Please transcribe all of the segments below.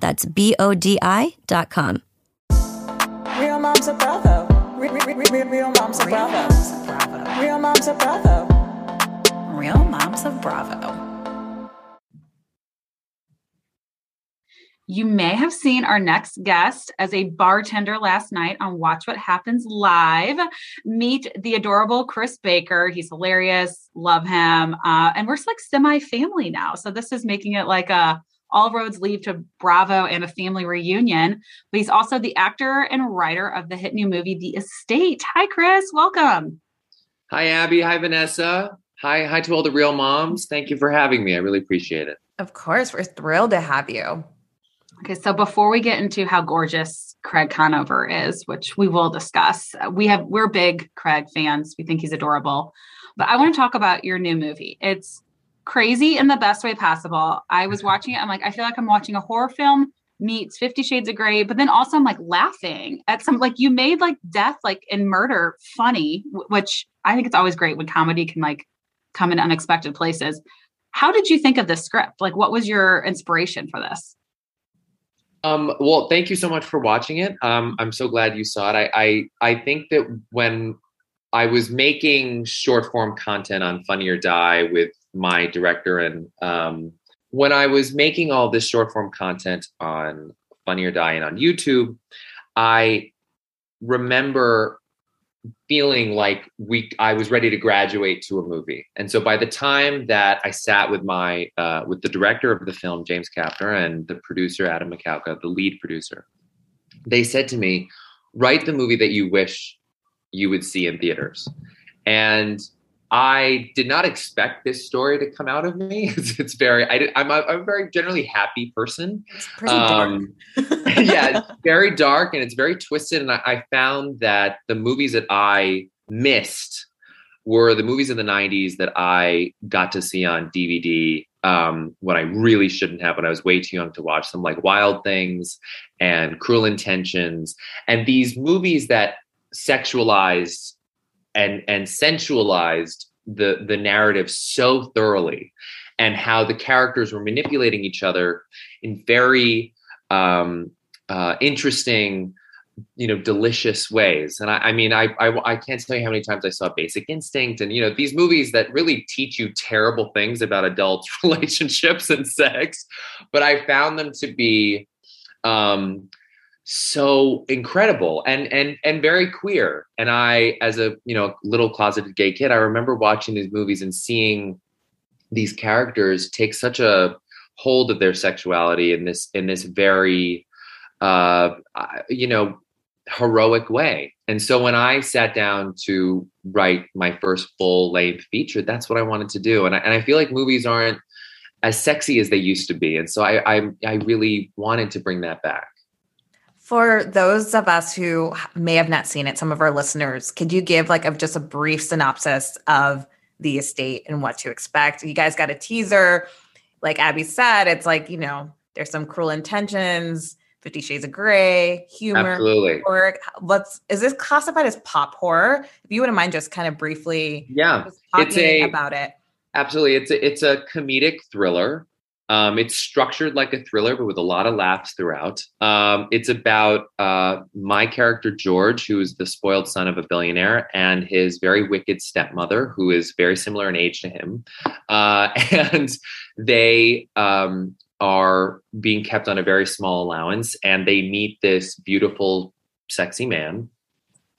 That's B O D I.com. Real moms are bravo. Real, real, real, real moms of bravo. Real moms are bravo. Real Moms of Bravo. You may have seen our next guest as a bartender last night on Watch What Happens Live. Meet the adorable Chris Baker. He's hilarious. Love him. Uh, and we're like semi family now. So this is making it like a all roads lead to Bravo and a family reunion. But he's also the actor and writer of the hit new movie, The Estate. Hi, Chris. Welcome. Hi, Abby. Hi, Vanessa. Hi, hi to all the real moms. Thank you for having me. I really appreciate it. Of course, we're thrilled to have you. Okay, so before we get into how gorgeous Craig Conover is, which we will discuss, we have we're big Craig fans. We think he's adorable. But I want to talk about your new movie. It's crazy in the best way possible. I was watching it. I'm like, I feel like I'm watching a horror film meets Fifty Shades of Grey, but then also I'm like laughing at some like you made like death like and murder funny, which I think it's always great when comedy can like come in unexpected places. How did you think of this script? Like, what was your inspiration for this? Um, well, thank you so much for watching it. Um, I'm so glad you saw it. I, I, I think that when I was making short form content on Funny or Die with my director, and um, when I was making all this short form content on Funny or Die and on YouTube, I remember feeling like we I was ready to graduate to a movie. And so by the time that I sat with my uh, with the director of the film James Kapner and the producer Adam McCalca, the lead producer, they said to me, "Write the movie that you wish you would see in theaters." And I did not expect this story to come out of me. It's, it's very, I, I'm, a, I'm a very generally happy person. Um, yeah, it's very dark and it's very twisted. And I, I found that the movies that I missed were the movies in the 90s that I got to see on DVD um, when I really shouldn't have, when I was way too young to watch them, like Wild Things and Cruel Intentions, and these movies that sexualized and and sensualized the the narrative so thoroughly and how the characters were manipulating each other in very um, uh, interesting you know delicious ways. And I, I mean I, I, I can't tell you how many times i saw basic instinct and you know these movies that really teach you terrible things about adult relationships and sex but i found them to be um so incredible and and and very queer. And i as a you know little closeted gay kid i remember watching these movies and seeing these characters take such a hold of their sexuality in this in this very uh you know heroic way. And so when i sat down to write my first full length feature that's what i wanted to do. And I, and I feel like movies aren't as sexy as they used to be. And so i i, I really wanted to bring that back for those of us who may have not seen it, some of our listeners, could you give like a, just a brief synopsis of the estate and what to expect? You guys got a teaser. Like Abby said, it's like, you know, there's some cruel intentions, Fifty Shades of Grey, humor. Absolutely. Horror. What's is this classified as pop horror? If you wouldn't mind just kind of briefly yeah, it's a, about it. Absolutely. It's a it's a comedic thriller. Um, it's structured like a thriller, but with a lot of laughs throughout. Um, it's about uh, my character, George, who is the spoiled son of a billionaire, and his very wicked stepmother, who is very similar in age to him. Uh, and they um, are being kept on a very small allowance, and they meet this beautiful, sexy man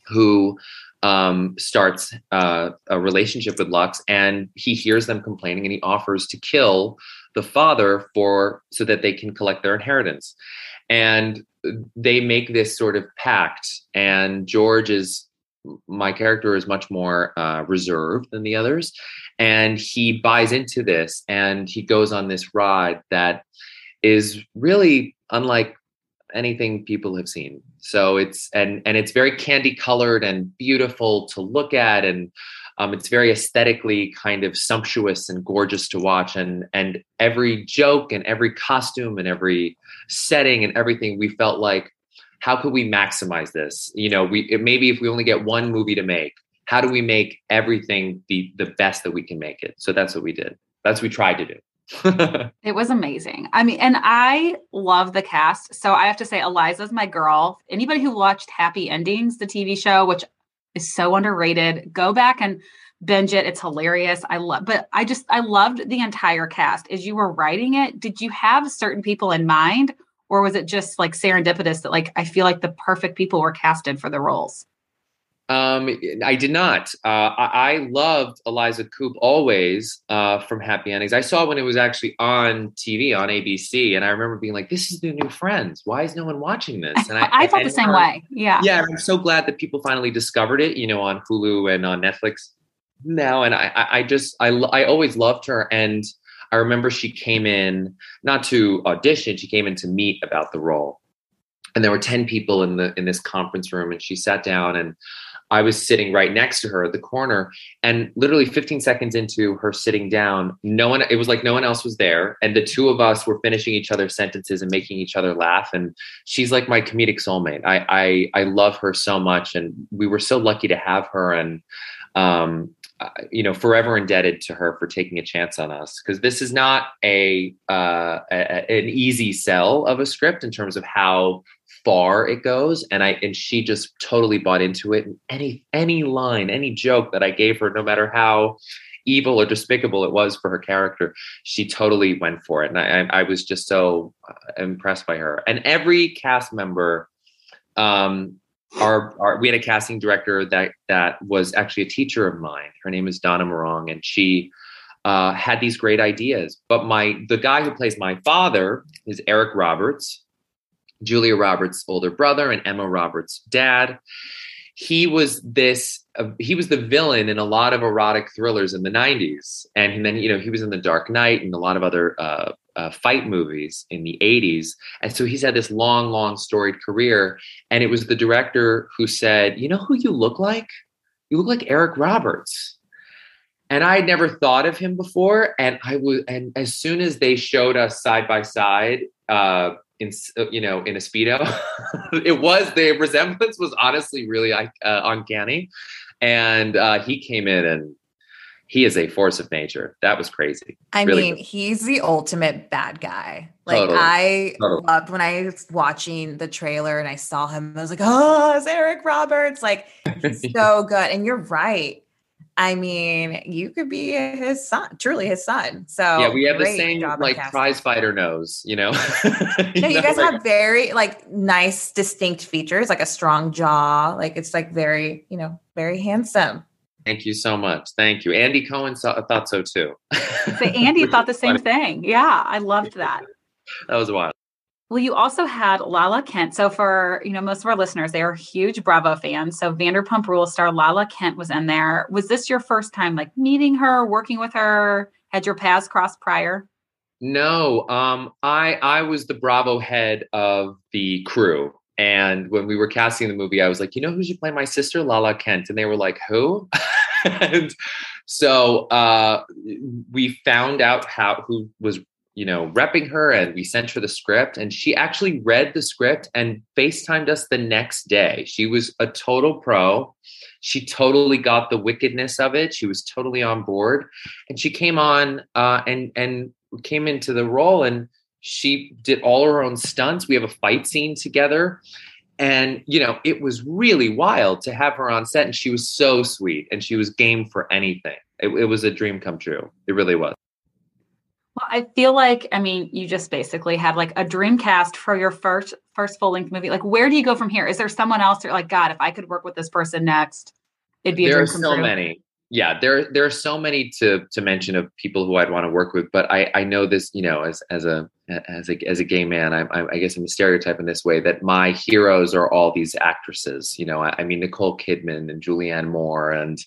who um, starts uh, a relationship with Lux, and he hears them complaining, and he offers to kill the father for so that they can collect their inheritance. And they make this sort of pact, and George is my character is much more uh, reserved than the others, and he buys into this, and he goes on this ride that is really unlike anything people have seen. So it's and and it's very candy colored and beautiful to look at, and um, it's very aesthetically kind of sumptuous and gorgeous to watch. And and every joke and every costume and every setting and everything, we felt like, how could we maximize this? You know, we it, maybe if we only get one movie to make, how do we make everything the the best that we can make it? So that's what we did. That's what we tried to do. it was amazing. I mean, and I love the cast. So I have to say, Eliza's my girl. Anybody who watched Happy Endings, the TV show, which is so underrated, go back and binge it. It's hilarious. I love, but I just, I loved the entire cast. As you were writing it, did you have certain people in mind? Or was it just like serendipitous that, like, I feel like the perfect people were casted for the roles? Um, I did not. Uh, I, I, loved Eliza Coupe always uh, from Happy Endings. I saw when it was actually on TV on ABC, and I remember being like, "This is the new Friends. Why is no one watching this?" And I, I felt the same way. Yeah, yeah. I'm so glad that people finally discovered it. You know, on Hulu and on Netflix now. And I, I just, I, I always loved her, and I remember she came in not to audition; she came in to meet about the role. And there were ten people in the in this conference room, and she sat down and I was sitting right next to her at the corner, and literally 15 seconds into her sitting down, no one, it was like no one else was there. And the two of us were finishing each other's sentences and making each other laugh. And she's like my comedic soulmate. I, I, I love her so much. And we were so lucky to have her. And, um, you know, forever indebted to her for taking a chance on us because this is not a, uh, a, an easy sell of a script in terms of how far it goes and i and she just totally bought into it. And any any line any joke that i gave her no matter how evil or despicable it was for her character she totally went for it. And i i was just so uh, impressed by her. And every cast member um our, our we had a casting director that that was actually a teacher of mine. Her name is donna morong and she uh, had these great ideas. But my the guy who plays my father is eric roberts Julia Roberts' older brother and Emma Roberts' dad. He was this. Uh, he was the villain in a lot of erotic thrillers in the '90s, and then you know he was in The Dark Knight and a lot of other uh, uh, fight movies in the '80s. And so he's had this long, long storied career. And it was the director who said, "You know who you look like? You look like Eric Roberts." and I had never thought of him before. And I was, and as soon as they showed us side by side, uh, in uh, you know in a speedo. it was the resemblance was honestly really uh, uncanny, and uh, he came in and he is a force of nature. That was crazy. I really mean, he's the ultimate bad guy. Like totally. I totally. loved when I was watching the trailer and I saw him. I was like, "Oh, it's Eric Roberts!" Like he's so good. And you're right. I mean, you could be his son, truly his son. So yeah, we have the same like prize fighter nose, you know. you, no, you guys have very like nice, distinct features, like a strong jaw. Like it's like very, you know, very handsome. Thank you so much. Thank you. Andy Cohen saw, thought so too. so Andy thought the same thing. Yeah, I loved that. That was wild. Well, you also had Lala Kent. So for you know most of our listeners, they are huge Bravo fans. So Vanderpump Rules star Lala Kent was in there. Was this your first time like meeting her, working with her? Had your paths crossed prior? No, um, I I was the Bravo head of the crew, and when we were casting the movie, I was like, you know, who should play my sister, Lala Kent, and they were like, who? and so uh, we found out how who was you know, repping her and we sent her the script and she actually read the script and FaceTimed us the next day. She was a total pro. She totally got the wickedness of it. She was totally on board. And she came on uh, and and came into the role and she did all her own stunts. We have a fight scene together. And, you know, it was really wild to have her on set. And she was so sweet and she was game for anything. It, it was a dream come true. It really was. Well, I feel like I mean you just basically had like a dream cast for your first first full length movie. Like, where do you go from here? Is there someone else you're like, God, if I could work with this person next, it'd be a there are so true. many yeah there there are so many to to mention of people who i'd want to work with but i i know this you know as as a as a as a gay man i i, I guess i'm a stereotype in this way that my heroes are all these actresses you know I, I mean nicole kidman and julianne moore and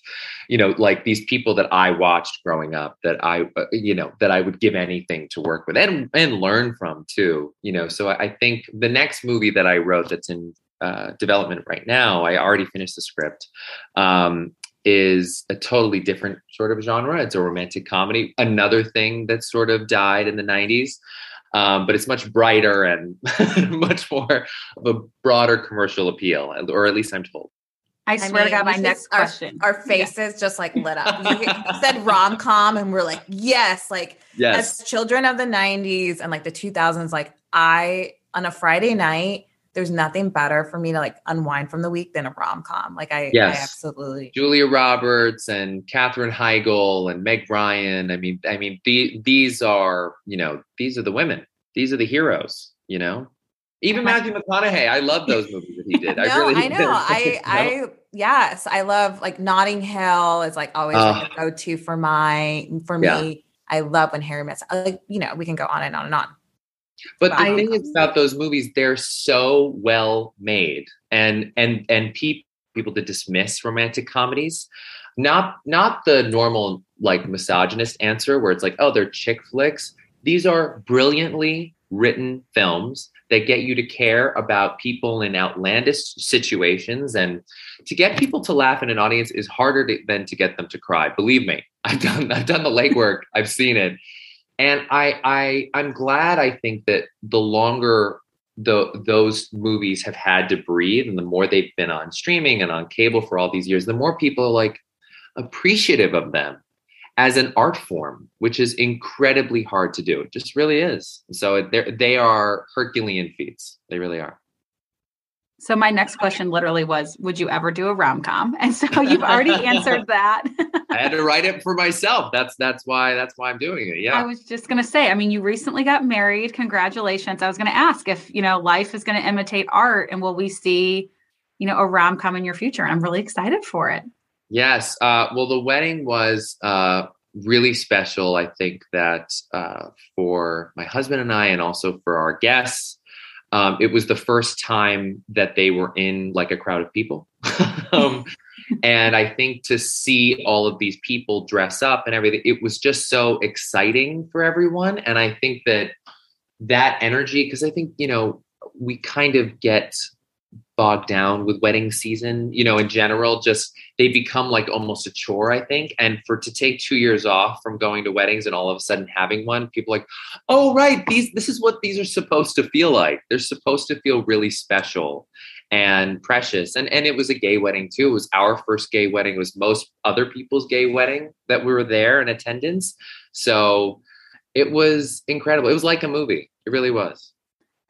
you know like these people that i watched growing up that i uh, you know that i would give anything to work with and and learn from too you know so i, I think the next movie that i wrote that's in uh, development right now. I already finished the script. Um, is a totally different sort of genre. It's a romantic comedy. Another thing that sort of died in the 90s. Um, but it's much brighter and much more of a broader commercial appeal, or at least I'm told. I swear to mean, God, my next our- question. Our faces just like lit up. You said rom com, and we're like, yes, like Yes. as children of the 90s and like the 2000s, like I on a Friday night, there's nothing better for me to like unwind from the week than a rom com. Like I, Yes. I absolutely Julia Roberts and Katherine Heigl and Meg Ryan. I mean, I mean, the, these are, you know, these are the women. These are the heroes, you know? Even Matthew McConaughey. I love those movies that he did. no, I really I know. did. I? I, yes, I love like Notting Hill is like always like a go to for my, for Yeah. me. I love when Harry Met, like, you know, we can go on and on and on. But the I- thing is about those movies, they're so well made, and and and people people to dismiss romantic comedies, not not the normal like misogynist answer where it's like, oh, they're chick flicks. These are brilliantly written films that get you to care about people in outlandish situations, and to get people to laugh in an audience is harder to, than to get them to cry. Believe me, I've done I've done the legwork. I've seen it and I I I'm glad I think that the longer the those movies have had to breathe and the more they've been on streaming and on cable for all these years, the more people are like appreciative of them as an art form, which is incredibly hard to do. It just really is. So they they are Herculean feats. They really are. So my next question literally was, would you ever do a rom com? And so you've already answered that. I had to write it for myself. That's that's why that's why I'm doing it. Yeah. I was just going to say, I mean, you recently got married. Congratulations. I was going to ask if, you know, life is going to imitate art and will we see, you know, a rom com in your future? And I'm really excited for it. Yes. Uh, well, the wedding was uh, really special. I think that uh, for my husband and I, and also for our guests, um, it was the first time that they were in like a crowd of people. um, and I think to see all of these people dress up and everything, it was just so exciting for everyone. And I think that that energy, because I think, you know, we kind of get bogged down with wedding season, you know, in general, just they become like almost a chore, I think. And for to take two years off from going to weddings and all of a sudden having one, people like, oh right, these this is what these are supposed to feel like. They're supposed to feel really special and precious. And and it was a gay wedding too. It was our first gay wedding. It was most other people's gay wedding that we were there in attendance. So it was incredible. It was like a movie. It really was.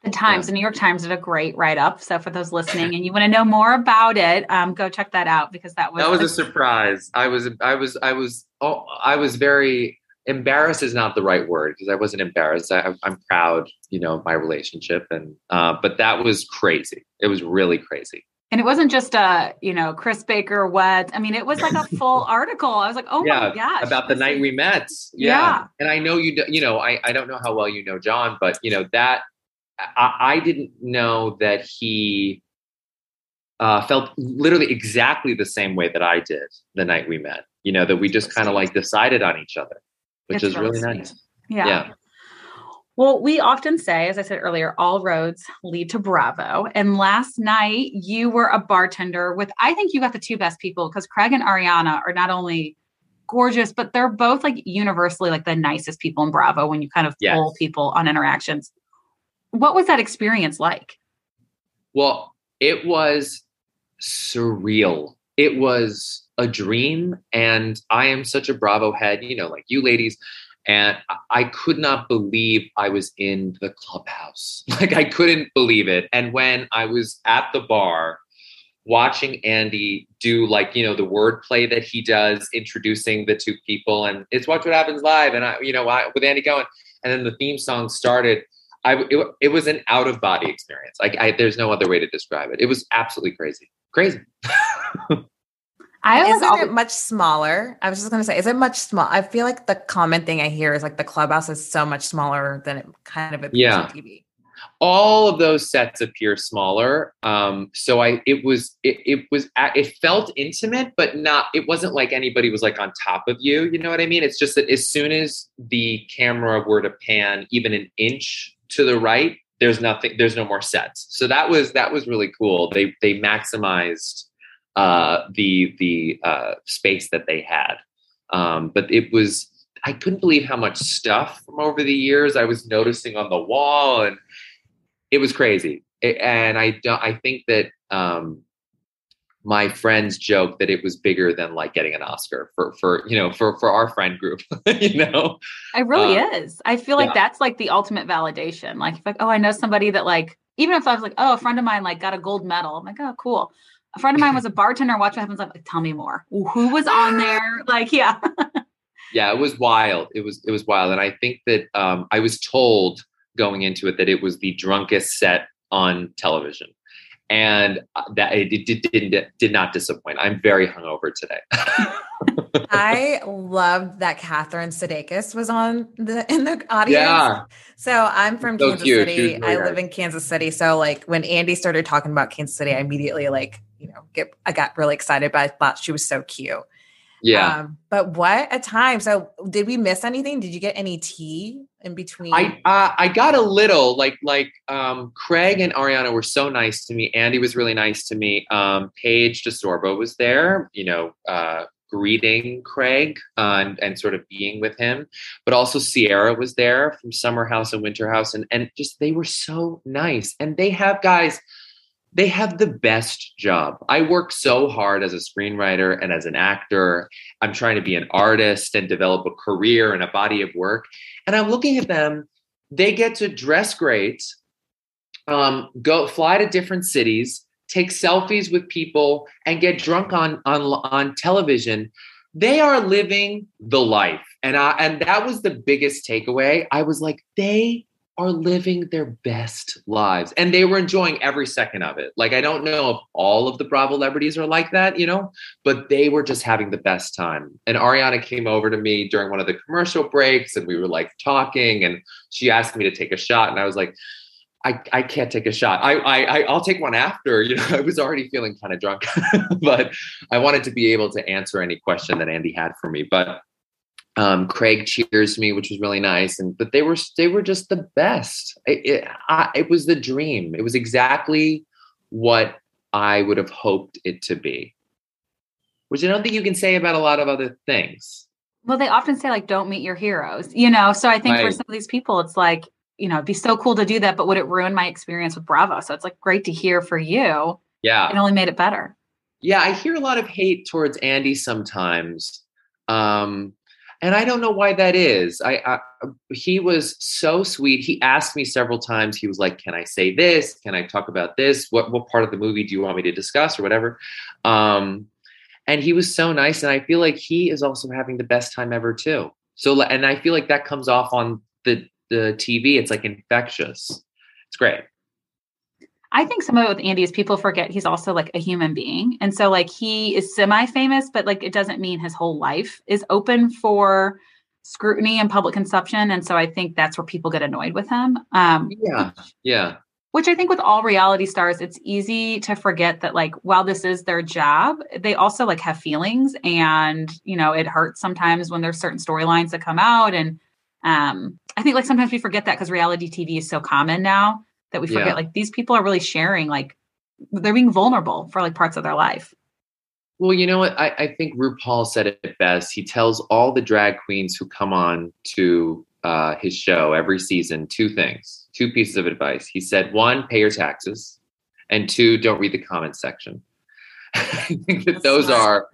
The Times, the New York Times did a great write up. So for those listening and you want to know more about it, um, go check that out because that was, that was a surprise. I was, I was, I was, oh, I was very embarrassed. Is not the right word because I wasn't embarrassed. I, I'm proud, you know, of my relationship, and uh, but that was crazy. It was really crazy. and it wasn't just a, you know, Chris Baker what I mean, it was like a full article. I was like, oh yeah, my gosh. about the night we met. Yeah. Yeah. and I know you. do- You know, I I don't know how well you know John, but you know that I, I didn't know that he. Uh, felt literally exactly the same way that I did the night we met. You know that we just kind of like decided on each other, which is really sweet. nice. Yeah. Yeah. Well, we often say, as I said earlier, all roads lead to Bravo. And last night you were a bartender with, I think you got the two best people because Craig and Ariana are not only gorgeous, but they're both like universally like the nicest people in Bravo when you kind of Yes. pull people on interactions. What was that experience like? Well, it was surreal. It was a dream. And I am such a Bravo head, you know, like you ladies. And I- could not believe I was in the clubhouse. Like, I couldn't believe it. And when I was at the bar, watching Andy do like you know the wordplay that he does, introducing the two people, and it's watch what happens live, and I you know I, with Andy going, and then the theme song started. I it, it was an out of body experience. Like I, there's no other way to describe it. It was absolutely crazy, crazy. I was Isn't always, it much smaller? I was just gonna say, is it much small? I feel like the common thing I hear is like the clubhouse is so much smaller than it kind of appears Yeah. on TV. all of those sets appear smaller um so i it was it, it was it felt intimate but not it wasn't like anybody was like on top of you you know what i mean it's just that as soon as the camera were to pan even an inch to the right there's nothing there's no more sets. So that was that was really cool. They they maximized uh the the uh space that they had. Um but it was i couldn't believe how much stuff from over the years i was noticing on the wall and it was crazy. It- and i don't i think that um my friends joke that it was bigger than like getting an oscar for for you know for for our friend group you know it really uh, is. I feel like yeah. that's like the ultimate validation. Like, if like, oh, I know somebody that like, even if I was like, oh, a friend of mine like got a gold medal. I'm like, oh, cool. A friend of mine was a bartender. Watch what happens. I'm like, tell me more. Who was on there? Like, yeah. yeah it was wild it was it was wild and i think that um i was told going into it that it was the drunkest set on television and uh, that it, did, didn't did not disappoint i'm very hungover today I loved that Catherine Sudeikis was on the in the audience. yeah So I'm from So Kansas cute. City. I live in Kansas City. So like when Andy started talking about Kansas City, I immediately like, you know, get I got really excited, but I thought she was so cute. Yeah Um, but what a time. So did we miss anything? Did you get any tea in between? I uh, I got a little like like um, Craig and Ariana were so nice to me. Andy was really nice to me. Um, Paige DeSorbo was there, you know, uh, greeting Craig uh, and, and sort of being with him. But also Ciara was there from Summer House and Winter House, and and just they were so nice. And they have guys. They have the best job. I work so hard as a screenwriter and as an actor. I'm trying to be an artist and develop a career and a body of work. And I'm looking at them. They get to dress great, um, go fly to different cities, take selfies with people, and get drunk on on on television. They are living the life, and I and that was the biggest takeaway. I was like, they are living their best lives, and they were enjoying every second of it. Like I don't know if all of the Bravo celebrities are like that, you know, but they were just having the best time. And Ariana came over to me during one of the commercial breaks and we were like talking and she asked me to take a shot and I was like, I, I can't take a shot. I, I, I'll take one after, you know, I was already feeling kind of drunk, but I wanted to be able to answer any question that Andy had for me. But um, Craig cheers me, which was really nice. And, but they were, they were just the best. It, it, I, it was the dream. It was exactly what I would have hoped it to be which I don't think you can say about a lot of other things. Well, they often say like, don't meet your heroes, you know? So I think for some of these people, it's like, you know, it'd be so cool to do that, but would it ruin my experience with Bravo? So it's like great to hear for you. Yeah. It only made it better. Yeah, I hear a lot of hate towards Andy sometimes. Um, and I don't know why that is. I, I he was so sweet. He asked me several times. He was like, "Can I say this? Can I talk about this? What what part of the movie do you want me to discuss or whatever?" Um, and he was so nice, and I feel like he is also having the best time ever too. So, and I feel like that comes off on the the TV. It's like infectious. It's great. I think some of it with Andy is people forget he's also like a human being. And so like he is semi-famous, but like it doesn't mean his whole life is open for scrutiny and public consumption. And so I think that's where people get annoyed with him. Um Yeah, yeah. which I think with all reality stars, it's easy to forget that like while this is their job, they also like have feelings and you know it hurts sometimes when there's certain storylines that come out. And um I think like sometimes we forget that because reality TV is so common now that we forget Yeah. like these people are really sharing like they're being vulnerable for like parts of their life. Well, you know what? I, I think RuPaul said it best. He tells all the drag queens who come on to uh, his show every season two things, two pieces of advice. He said, one, pay your taxes, and two, don't read the comments section. I think that That's those smart. are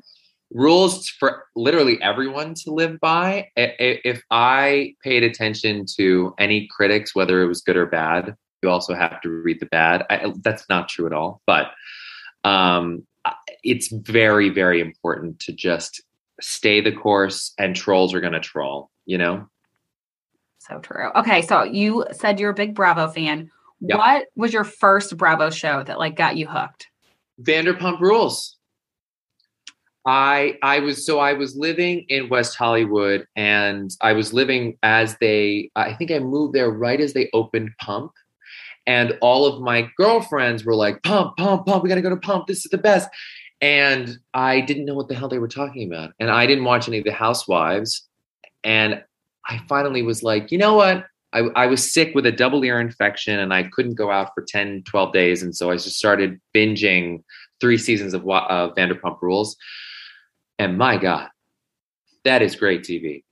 rules for literally everyone to live by. If I paid attention to any critics, whether it was good or bad, you also have to read the bad. I, that's not true at all, but Um, it's very, very important to just stay the course, and trolls are going to troll. You know. So true. Okay, so you said you're a big Bravo fan. Yep. What was your first Bravo show that like got you hooked? Vanderpump Rules. I I was so I was living in West Hollywood and I was living as they I think I moved there right as they opened Pump and all of my girlfriends were like Pump Pump Pump we got to go to Pump this is the best. And I didn't know what the hell they were talking about. And I didn't watch any of the Housewives. And I finally was like you know what? I, I was sick with a double ear infection and I couldn't go out for 10 12 days. And so I just started binging three seasons of uh, Vanderpump Rules. And my God, that is great TV.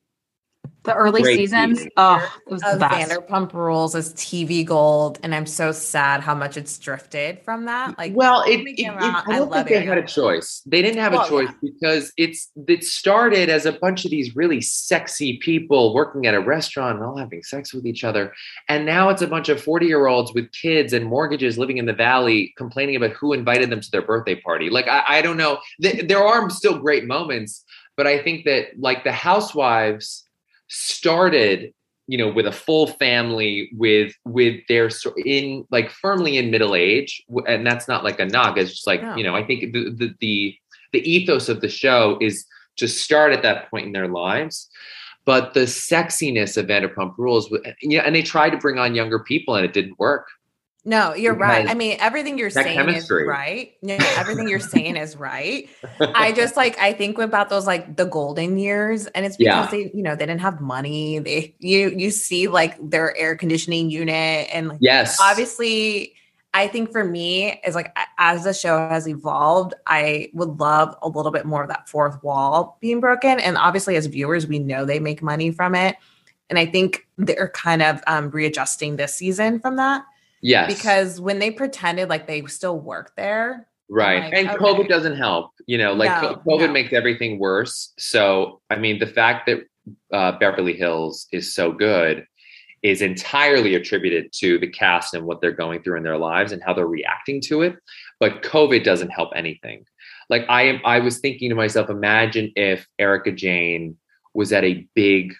The early Great seasons. TV. Oh, it was the Of best. Vanderpump Rules is TV gold, and I'm so sad how much it's drifted from that. Like, well, it, when we it, it- out, I don't think they had a choice. They didn't have Well, a choice because it's it started as a bunch of these really sexy people working at a restaurant and all having sex with each other, and now it's a bunch of forty year olds with kids and mortgages living in the valley complaining about who invited them to their birthday party. Like I, I don't know. There are still great moments, but I think that like the Housewives started you know with a full family with with their in like firmly in middle age and that's not like a knock it's just like No. you know i think the, the the the ethos of the show is to start at that point in their lives but the sexiness of vanderpump rules w- yeah and they tried to bring on younger people and it didn't work No, you're right. I mean, everything you're saying chemistry. is right. No, everything you're saying is right. I just like I think about those like the golden years, and it's because Yeah. they, you know, they didn't have money. They you you see like their air conditioning unit and like yes obviously I think for me is like as the show has evolved, I would love a little bit more of that fourth wall being broken. And obviously, as viewers, we know they make money from it. And I think they're kind of um, readjusting this season from that yes because when they pretended like they still work there, Right. like, and okay. COVID doesn't help. You know, like No, COVID no. makes everything worse. So, I mean, the fact that uh, Beverly Hills is so good is entirely attributed to the cast and what they're going through in their lives and how they're reacting to it. But COVID doesn't help anything. Like I am, I was thinking to myself, imagine if Erika Jayne was at a big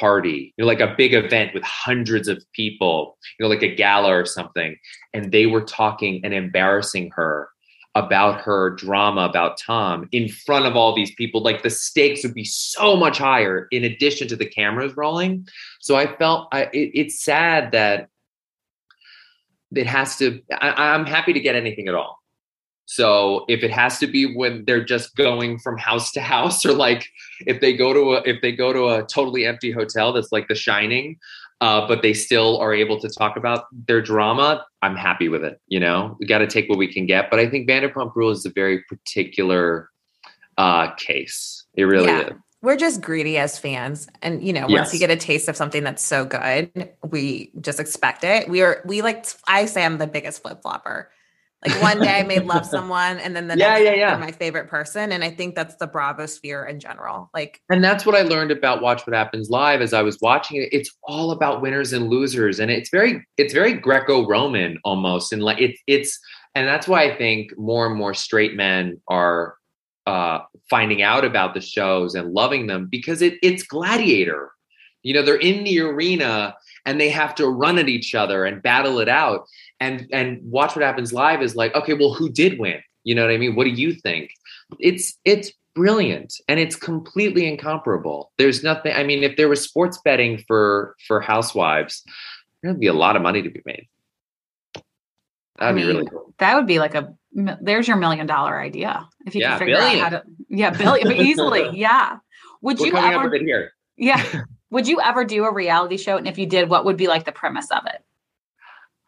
party, you know, like a big event with hundreds of people, you know, like a gala or something, and they were talking and embarrassing her about her drama about Tom in front of all these people. Like the stakes would be so much higher in addition to the cameras rolling. So I felt I, it, it's sad that it has to, I, I'm happy to get anything at all. So if it has to be when they're just going from house to house, or like if they go to a if they go to a totally empty hotel that's like The Shining, uh, but they still are able to talk about their drama, I'm happy with it. You know, we got to take what we can get. But I think Vanderpump Rules is a very particular uh, case. It really Yeah. is. we're just greedy as fans. And you know, once Yes. you get a taste of something that's so good, we just expect it. We are we like I say I'm the biggest flip flopper. Like one day I may love someone and then the Yeah, next yeah, yeah. my favorite person. And I think that's the Bravo sphere in general. Like And that's what I learned about Watch What Happens Live as I was watching it. It's all about winners and losers, and it's very it's very Greco-Roman almost, and like it's it's and that's why I think more and more straight men are uh, finding out about the shows and loving them because it it's gladiator. You know, they're in the arena and they have to run at each other and battle it out. And and Watch What Happens Live is like, okay, well, who did win? You know what I mean? What do you think? It's it's brilliant and it's completely incomparable. There's nothing. I mean, if there was sports betting for for housewives, there'd be a lot of money to be made. That'd I be really mean, cool. That would be like a there's your million dollar idea if you Yeah, can figure billion. out how to yeah billion easily yeah. Would We're you ever with it here. yeah would you ever do a reality show and if you did what would be like the premise of it?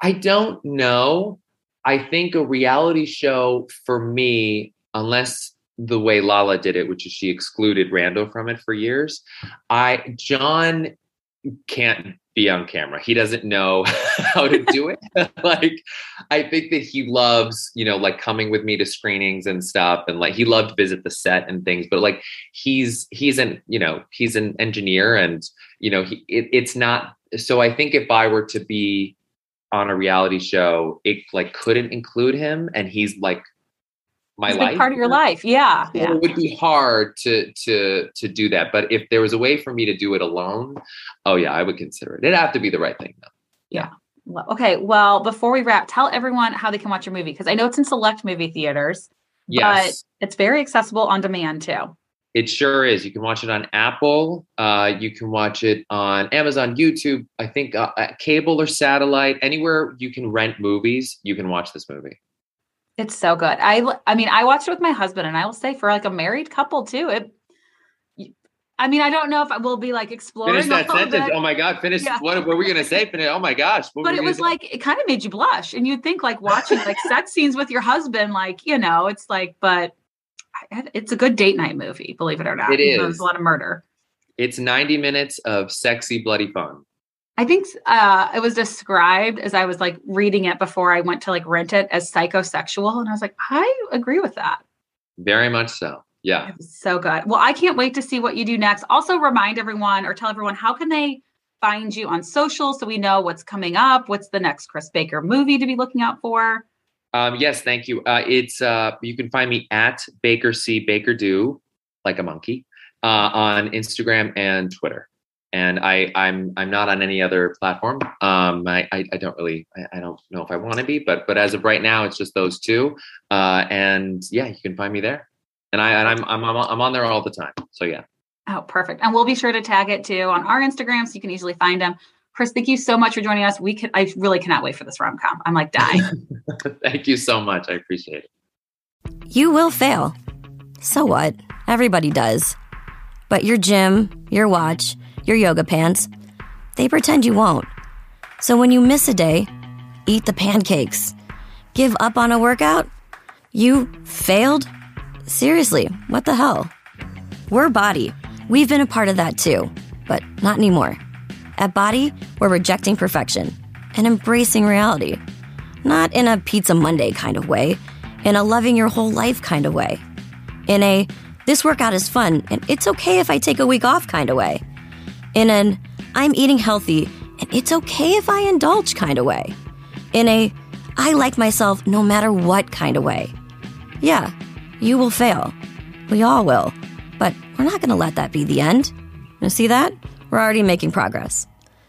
I don't know. I think a reality show for me, unless the way Lala did it, which is she excluded Randall from it for years, I John can't be on camera. He doesn't know how to do it. like I think that he loves, you know, like coming with me to screenings and stuff and like he loved visit the set and things, but like he's he's an, you know, he's an engineer and you know, he it, it's not so I think if I were to be on a reality show, it like couldn't include him and he's like my It's life. part of your life. Yeah. Yeah. It would be hard to to to do that. But if there was a way for me to do it alone, oh yeah, I would consider it. It'd have to be the right thing though. Well, Okay. Well, before we wrap, tell everyone how they can watch your movie because I know it's in select movie theaters, Yes. but it's very accessible on demand too. It sure is. You can watch it on Apple. Uh, you can watch it on Amazon, YouTube. I think uh, at cable or satellite, anywhere you can rent movies, you can watch this movie. It's so good. I I mean, I watched it with my husband, and I will say for like a married couple too. It. I mean, I don't know if I will be like exploring Finish that sentence. Oh my God! Finish. Yeah. What, what were we gonna say? Finish. Oh my gosh! What but it was say? like it kind of made you blush, and you'd think like watching like sex scenes with your husband, like you know, it's like, but it's a good date night movie, believe it or not. It even. There's a lot of murder. it's ninety minutes of sexy, bloody fun. I think uh, it was described as I was like reading it before I went to like rent it as psychosexual, and I was like, I agree with that. Very much so. Yeah. So good. Well, I can't wait to see what you do next. Also, remind everyone or tell everyone how can they find you on social so we know what's coming up. What's the next Chris Baker movie to be looking out for? Um, yes, thank you. Uh, it's uh, you can find me at Baker See Baker Do, like a monkey, uh, on Instagram and Twitter. And I, I'm I'm not on any other platform. Um, I, I, I don't really I, I don't know if I want to be, but but as of right now, it's just those two. Uh, and yeah, you can find me there. And I and I'm I'm I'm I'm on there all the time. So yeah. Oh, perfect. And we'll be sure to tag it too on our Instagram so you can easily find them. Chris, thank you so much for joining us. We can I really cannot wait for this rom com. I'm like dying. thank you so much. I appreciate it. You will fail. So what? Everybody does. But your gym, your watch, your yoga pants, they pretend you won't. So when you miss a day, eat the pancakes. Give up on a workout? You failed? Seriously, what the hell? We're BODi. We've been a part of that too, but not anymore. At BODi, we're rejecting perfection and embracing reality. Not in a Pizza Monday kind of way, in a loving your whole life kind of way. In a this workout is fun and it's okay if I take a week off kind of way. In an I'm eating healthy and it's okay if I indulge kind of way. In a I like myself no matter what kind of way. Yeah, you will fail. We all will. But we're not going to let that be the end. You see that? We're already making progress.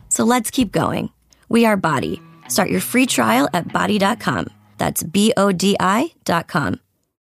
So let's keep going. We are BODi. Start your free trial at bodi.com. That's B O D I.com.